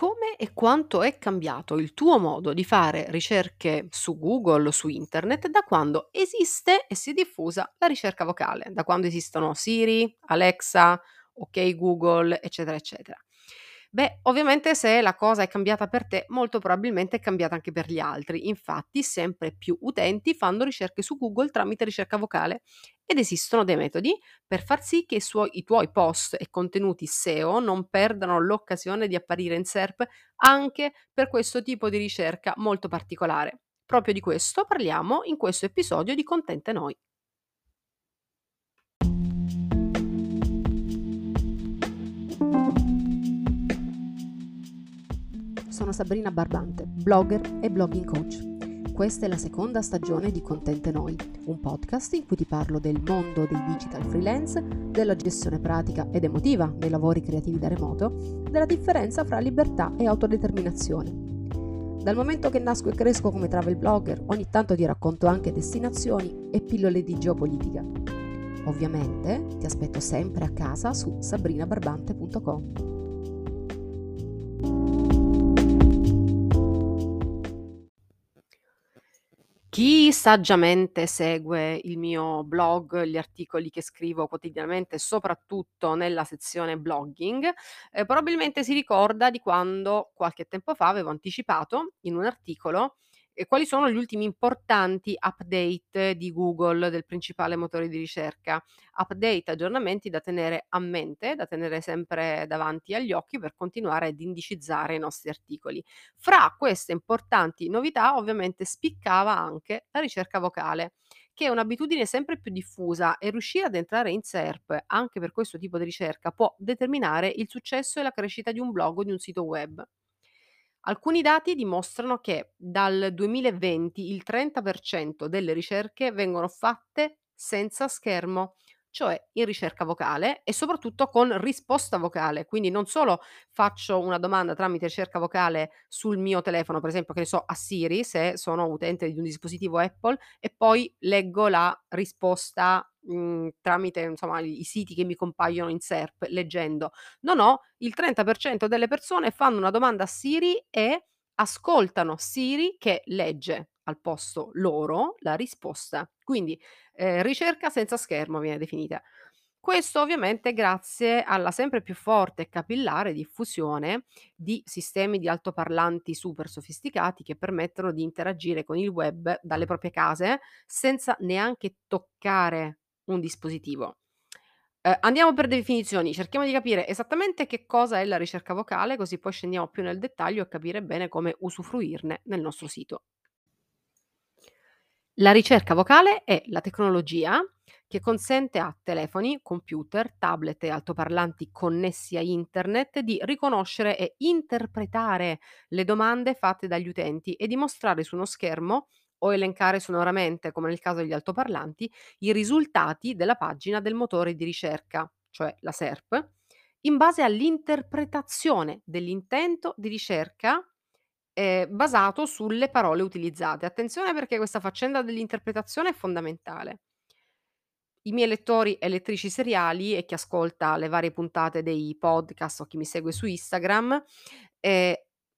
Come e quanto è cambiato il tuo modo di fare ricerche su Google o su internet da quando esiste e si è diffusa la ricerca vocale, da quando esistono Siri, Alexa, OK Google, eccetera, eccetera. Beh, ovviamente se la cosa è cambiata per te, molto probabilmente è cambiata anche per gli altri. Infatti, sempre più utenti fanno ricerche su Google tramite ricerca vocale ed esistono dei metodi per far sì che i, i tuoi post e contenuti SEO non perdano l'occasione di apparire in SERP anche per questo tipo di ricerca molto particolare. Proprio di questo parliamo in questo episodio di Contente Noi. Sono Sabrina Barbante, blogger e blogging coach. Questa è la seconda stagione di Contente Noi, un podcast in cui ti parlo del mondo dei digital freelance, della gestione pratica ed emotiva dei lavori creativi da remoto, della differenza fra libertà e autodeterminazione. Dal momento che nasco e cresco come travel blogger, ogni tanto ti racconto anche destinazioni e pillole di geopolitica. Ovviamente ti aspetto sempre a casa su sabrinabarbante.com. Chi saggiamente segue il mio blog, gli articoli che scrivo quotidianamente, soprattutto nella sezione blogging, eh, probabilmente si ricorda di quando qualche tempo fa avevo anticipato in un articolo e quali sono gli ultimi importanti update di Google, del principale motore di ricerca. Update, aggiornamenti da tenere a mente, da tenere sempre davanti agli occhi per continuare ad indicizzare i nostri articoli. Fra queste importanti novità ovviamente spiccava anche la ricerca vocale che è un'abitudine sempre più diffusa e riuscire ad entrare in SERP anche per questo tipo di ricerca può determinare il successo e la crescita di un blog o di un sito web. Alcuni dati dimostrano che dal 2020 il 30% delle ricerche vengono fatte senza schermo, cioè in ricerca vocale e soprattutto con risposta vocale. Quindi non solo faccio una domanda tramite ricerca vocale sul mio telefono, per esempio, che ne so, a Siri, se sono utente di un dispositivo Apple, e poi leggo la risposta mhmm, tramite insomma i siti che mi compaiono in SERP leggendo. No, no, il 30% delle persone fanno una domanda a Siri e ascoltano Siri che legge al posto loro la risposta. Quindi, ehm, ricerca senza schermo viene definita. Questo ovviamente grazie alla sempre più forte e capillare diffusione di sistemi di altoparlanti super sofisticati che permettono di interagire con il web dalle proprie case senza neanche toccare un dispositivo. Eh, andiamo per definizioni, cerchiamo di capire esattamente che cosa è la ricerca vocale, così poi scendiamo più nel dettaglio e capire bene come usufruirne nel nostro sito. La ricerca vocale è la tecnologia che consente a telefoni, computer, tablet e altoparlanti connessi a internet di riconoscere e interpretare le domande fatte dagli utenti e di mostrare su uno schermo o elencare sonoramente, come nel caso degli altoparlanti, i risultati della pagina del motore di ricerca, cioè la SERP, in base all'interpretazione dell'intento di ricerca eh, basato sulle parole utilizzate. Attenzione perché questa faccenda dell'interpretazione è fondamentale. I miei lettori e lettrici seriali e chi ascolta le varie puntate dei podcast o chi mi segue su Instagram, ehm,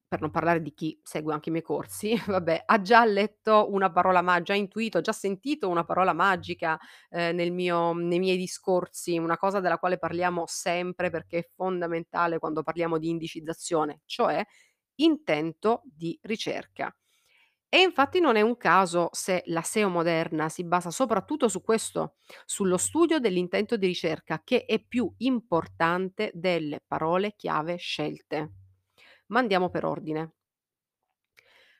per non parlare di chi segue anche i miei corsi, vabbè, ha già letto una parola ma già intuito, già sentito una parola magica, nel mio nei miei discorsi, una cosa della quale parliamo sempre perché è fondamentale quando parliamo di indicizzazione, cioè intento di ricerca. E infatti non è un caso se la SEO moderna si basa soprattutto su questo, sullo studio dell'intento di ricerca, che è più importante delle parole chiave scelte. Ma andiamo per ordine.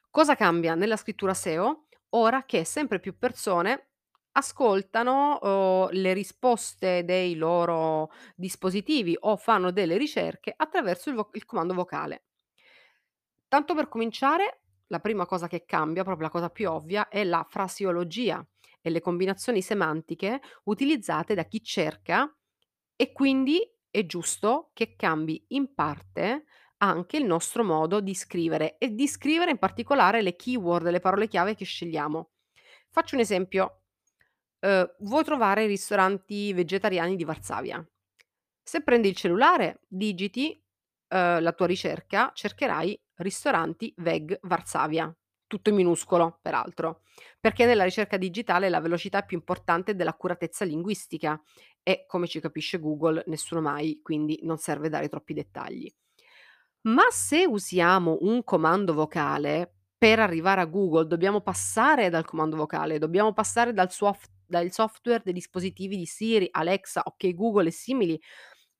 Cosa cambia nella scrittura SEO ora che sempre più persone ascoltano oh, le risposte dei loro dispositivi o fanno delle ricerche attraverso il, vo- il comando vocale? Tanto per cominciare, la prima cosa che cambia, proprio la cosa più ovvia, è la frasiologia e le combinazioni semantiche utilizzate da chi cerca e quindi è giusto che cambi in parte anche il nostro modo di scrivere e di scrivere in particolare le keyword, le parole chiave che scegliamo. Faccio un esempio. Eh, vuoi trovare i ristoranti vegetariani di Varsavia? Se prendi il cellulare, digiti uhm, la tua ricerca cercherai ristoranti veg Varsavia, tutto in minuscolo peraltro, perché nella ricerca digitale la velocità è più importante dell'accuratezza linguistica e, come ci capisce Google, nessuno mai, quindi non serve dare troppi dettagli. Ma se usiamo un comando vocale, per arrivare a Google dobbiamo passare dal comando vocale, dobbiamo passare dal suof dal software dei dispositivi di Siri, Alexa, OK Google e simili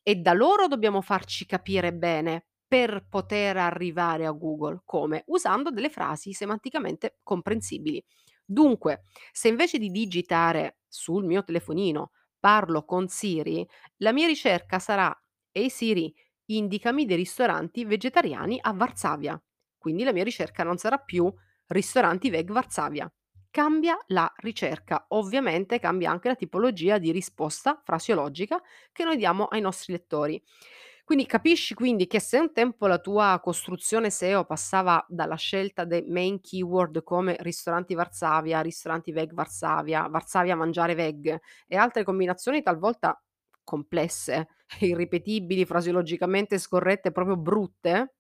e da loro dobbiamo farci capire bene per poter arrivare a Google. Come? Usando delle frasi semanticamente comprensibili. Dunque, se invece di digitare sul mio telefonino parlo con Siri, la mia ricerca sarà: "Ehi Siri, indicami dei ristoranti vegetariani a Varsavia". Quindi la mia ricerca non sarà più ristoranti veg Varsavia. Cambia la ricerca. Ovviamente cambia anche la tipologia di risposta frasiologica che noi diamo ai nostri lettori. Quindi capisci quindi che se un tempo la tua costruzione SEO passava dalla scelta dei main keyword come ristoranti Varsavia, ristoranti veg Varsavia, Varsavia mangiare veg e altre combinazioni talvolta complesse, irripetibili, frasiologicamente scorrette, proprio brutte,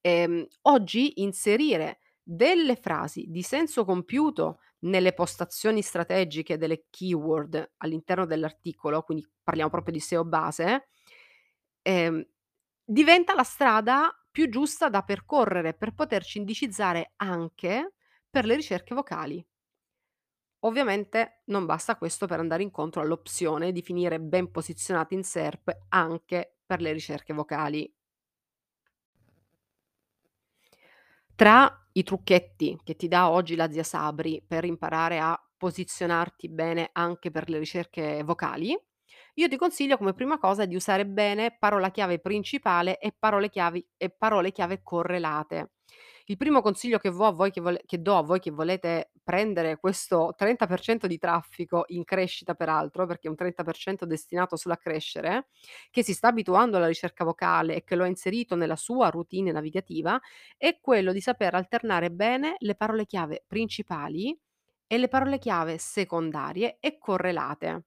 ehm, oggi inserire delle frasi di senso compiuto nelle postazioni strategiche delle keyword all'interno dell'articolo, quindi parliamo proprio di SEO base, ehm, diventa la strada più giusta da percorrere per poterci indicizzare anche per le ricerche vocali. Ovviamente non basta questo per andare incontro all'opzione di finire ben posizionati in SERP anche per le ricerche vocali. Tra i trucchetti che ti dà oggi la zia Sabri per imparare a posizionarti bene anche per le ricerche vocali, io ti consiglio come prima cosa di usare bene parola chiave principale e parole chiavi e parole chiave correlate. Il primo consiglio che vo a voi che vole che do a voi che volete prendere questo 30% di traffico in crescita peraltro, perché è un 30% destinato solo a crescere, che si sta abituando alla ricerca vocale e che lo ha inserito nella sua routine navigativa, è quello di saper alternare bene le parole chiave principali e le parole chiave secondarie e correlate.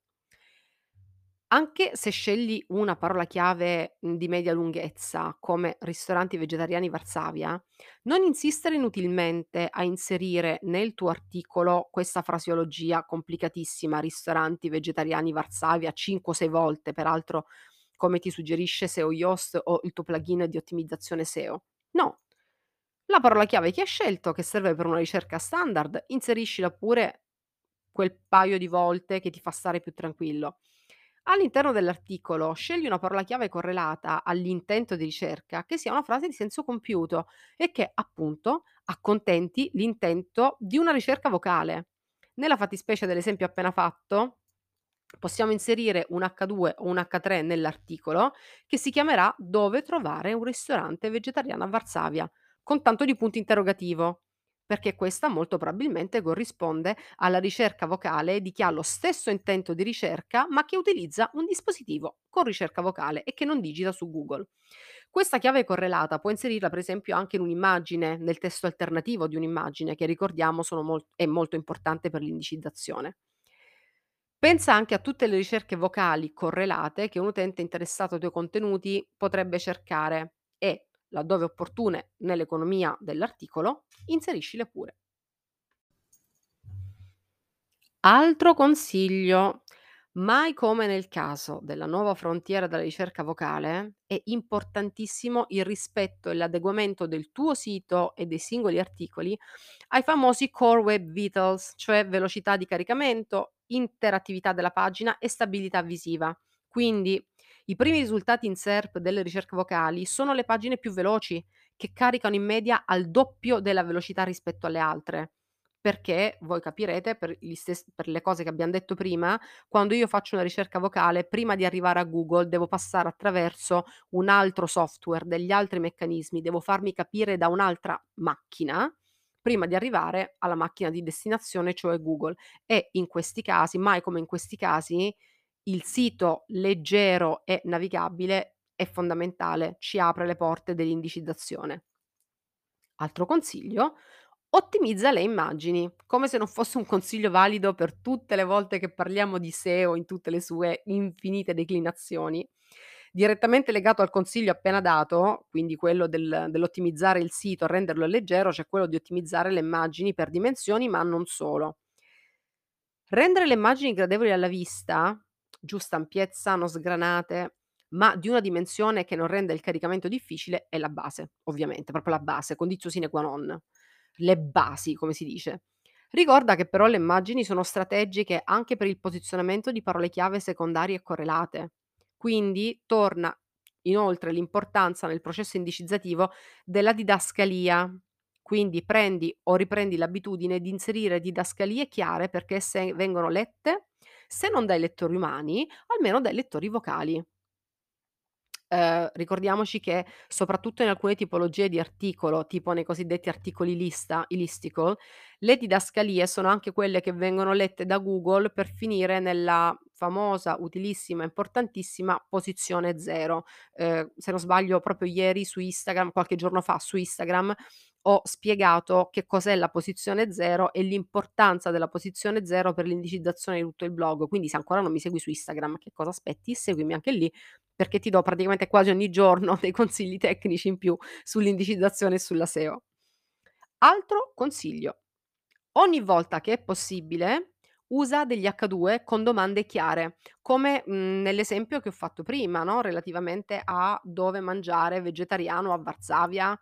Anche se scegli una parola chiave, mhmm, di media lunghezza, come ristoranti vegetariani Varsavia, non insistere inutilmente a inserire nel tuo articolo questa frasiologia complicatissima, ristoranti vegetariani Varsavia 5 o 6 volte, peraltro come ti suggerisce SEO Yoast o il tuo plugin di ottimizzazione SEO. No, la parola chiave che hai scelto, che serve per una ricerca standard, inseriscila pure quel paio di volte che ti fa stare più tranquillo. All'interno dell'articolo scegli una parola chiave correlata all'intento di ricerca che sia una frase di senso compiuto e che appunto accontenti l'intento di una ricerca vocale. Nella fattispecie dell'esempio appena fatto, possiamo inserire un H2 o un H3 nell'articolo che si chiamerà Dove trovare un ristorante vegetariano a Varsavia, con tanto di punto interrogativo, perché questa molto probabilmente corrisponde alla ricerca vocale di chi ha lo stesso intento di ricerca, ma che utilizza un dispositivo con ricerca vocale e che non digita su Google. Questa chiave correlata può inserirla per esempio anche in un'immagine, nel testo alternativo di un'immagine, che ricordiamo sono mol- è molto importante per l'indicizzazione. Pensa anche a tutte le ricerche vocali correlate che un utente interessato ai tuoi contenuti potrebbe cercare e, laddove opportune nell'economia dell'articolo, inseriscile pure. Altro consiglio: mai come nel caso della nuova frontiera della ricerca vocale, è importantissimo il rispetto e l'adeguamento del tuo sito e dei singoli articoli ai famosi Core Web Vitals, cioè velocità di caricamento, interattività della pagina e stabilità visiva. Quindi i primi risultati in SERP delle ricerche vocali sono le pagine più veloci, che caricano in media al doppio della velocità rispetto alle altre. Perché voi capirete per gli stes per le cose che abbiam detto prima, quando io faccio una ricerca vocale, prima di arrivare a Google devo passare attraverso un altro software, degli altri meccanismi, devo farmi capire da un'altra macchina, prima di arrivare alla macchina di destinazione, cioè Google. E in questi casi, mai come in questi casi, il sito leggero e navigabile è fondamentale, ci apre le porte dell'indicizzazione. Altro consiglio: ottimizza le immagini, come se non fosse un consiglio valido per tutte le volte che parliamo di SEO in tutte le sue infinite declinazioni. Direttamente legato al consiglio appena dato, quindi quello del dell'ottimizzare il sito, renderlo leggero, c'è quello di ottimizzare le immagini per dimensioni, ma non solo. Rendere le immagini gradevoli alla vista, giusta ampiezza, non sgranate, ma di una dimensione che non renda il caricamento difficile è la base, ovviamente, proprio la base, conditio sine qua non. Le basi, come si dice. Ricorda che però le immagini sono strategiche anche per il posizionamento di parole chiave secondarie e correlate. Quindi torna inoltre l'importanza nel processo indicizzativo della didascalia. Quindi prendi o riprendi l'abitudine di inserire didascalie chiare perché esse vengono lette, se non dai lettori umani, almeno dai lettori vocali. Ehm, ricordiamoci che soprattutto in alcune tipologie di articolo, tipo nei cosiddetti articoli lista i listicle, le didascalie sono anche quelle che vengono lette da Google per finire nella famosa, utilissima, importantissima posizione 0. Ehm, se non sbaglio proprio ieri su Instagram, qualche giorno fa su Instagram, ho spiegato che cos'è la posizione 0 e l'importanza della posizione 0 per l'indicizzazione di tutto il blog. Quindi se ancora non mi segui su Instagram, che cosa aspetti? Seguimi anche lì perché ti do praticamente quasi ogni giorno dei consigli tecnici in più sull'indicizzazione e sulla SEO. Altro consiglio: ogni volta che è possibile usa degli H2 con domande chiare, come, mhmm, nell'esempio che ho fatto prima, no, relativamente a dove mangiare vegetariano a Varsavia.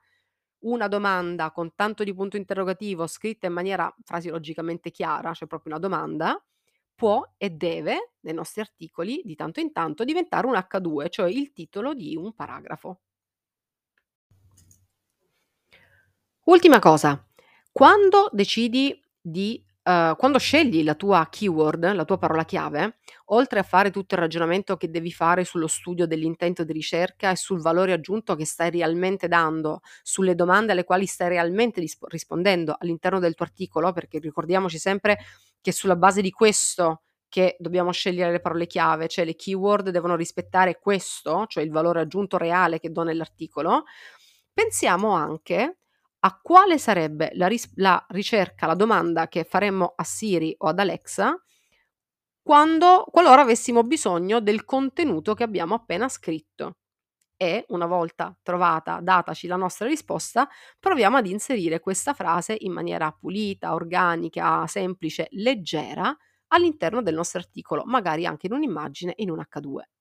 Una domanda con tanto di punto interrogativo scritta in maniera frasiologicamente chiara, cioè proprio una domanda, può e deve, nei nostri articoli, di tanto in tanto, diventare un H2, cioè il titolo di un paragrafo. Ultima cosa, quando decidi di uhm, quando scegli la tua keyword, la tua parola chiave, oltre a fare tutto il ragionamento che devi fare sullo studio dell'intento di ricerca e sul valore aggiunto che stai realmente dando, sulle domande alle quali stai realmente risp rispondendo all'interno del tuo articolo, perché ricordiamoci sempre che è sulla base di questo che dobbiamo scegliere le parole chiave, cioè le keyword devono rispettare questo, cioè il valore aggiunto reale che do nell'articolo, pensiamo anche a quale sarebbe la ris la ricerca, la domanda che faremmo a Siri o ad Alexa quando qualora avessimo bisogno del contenuto che abbiamo appena scritto. E, una volta trovata dataci la nostra risposta, proviamo ad inserire questa frase in maniera pulita, organica, semplice, leggera all'interno del nostro articolo, magari anche in un'immagine in un H2.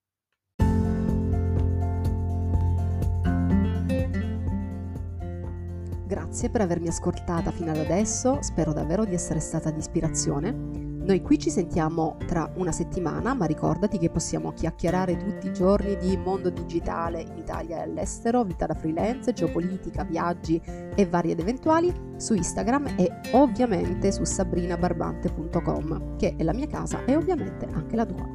Grazie per avermi ascoltata fino ad adesso, spero davvero di essere stata di ispirazione. Noi qui ci sentiamo tra una settimana, ma ricordati che possiamo chiacchierare tutti i giorni di mondo digitale in Italia e all'estero, vita da freelance, geopolitica, viaggi e varie ed eventuali su Instagram e ovviamente su sabrinabarbante.com, che è la mia casa e ovviamente anche la tua.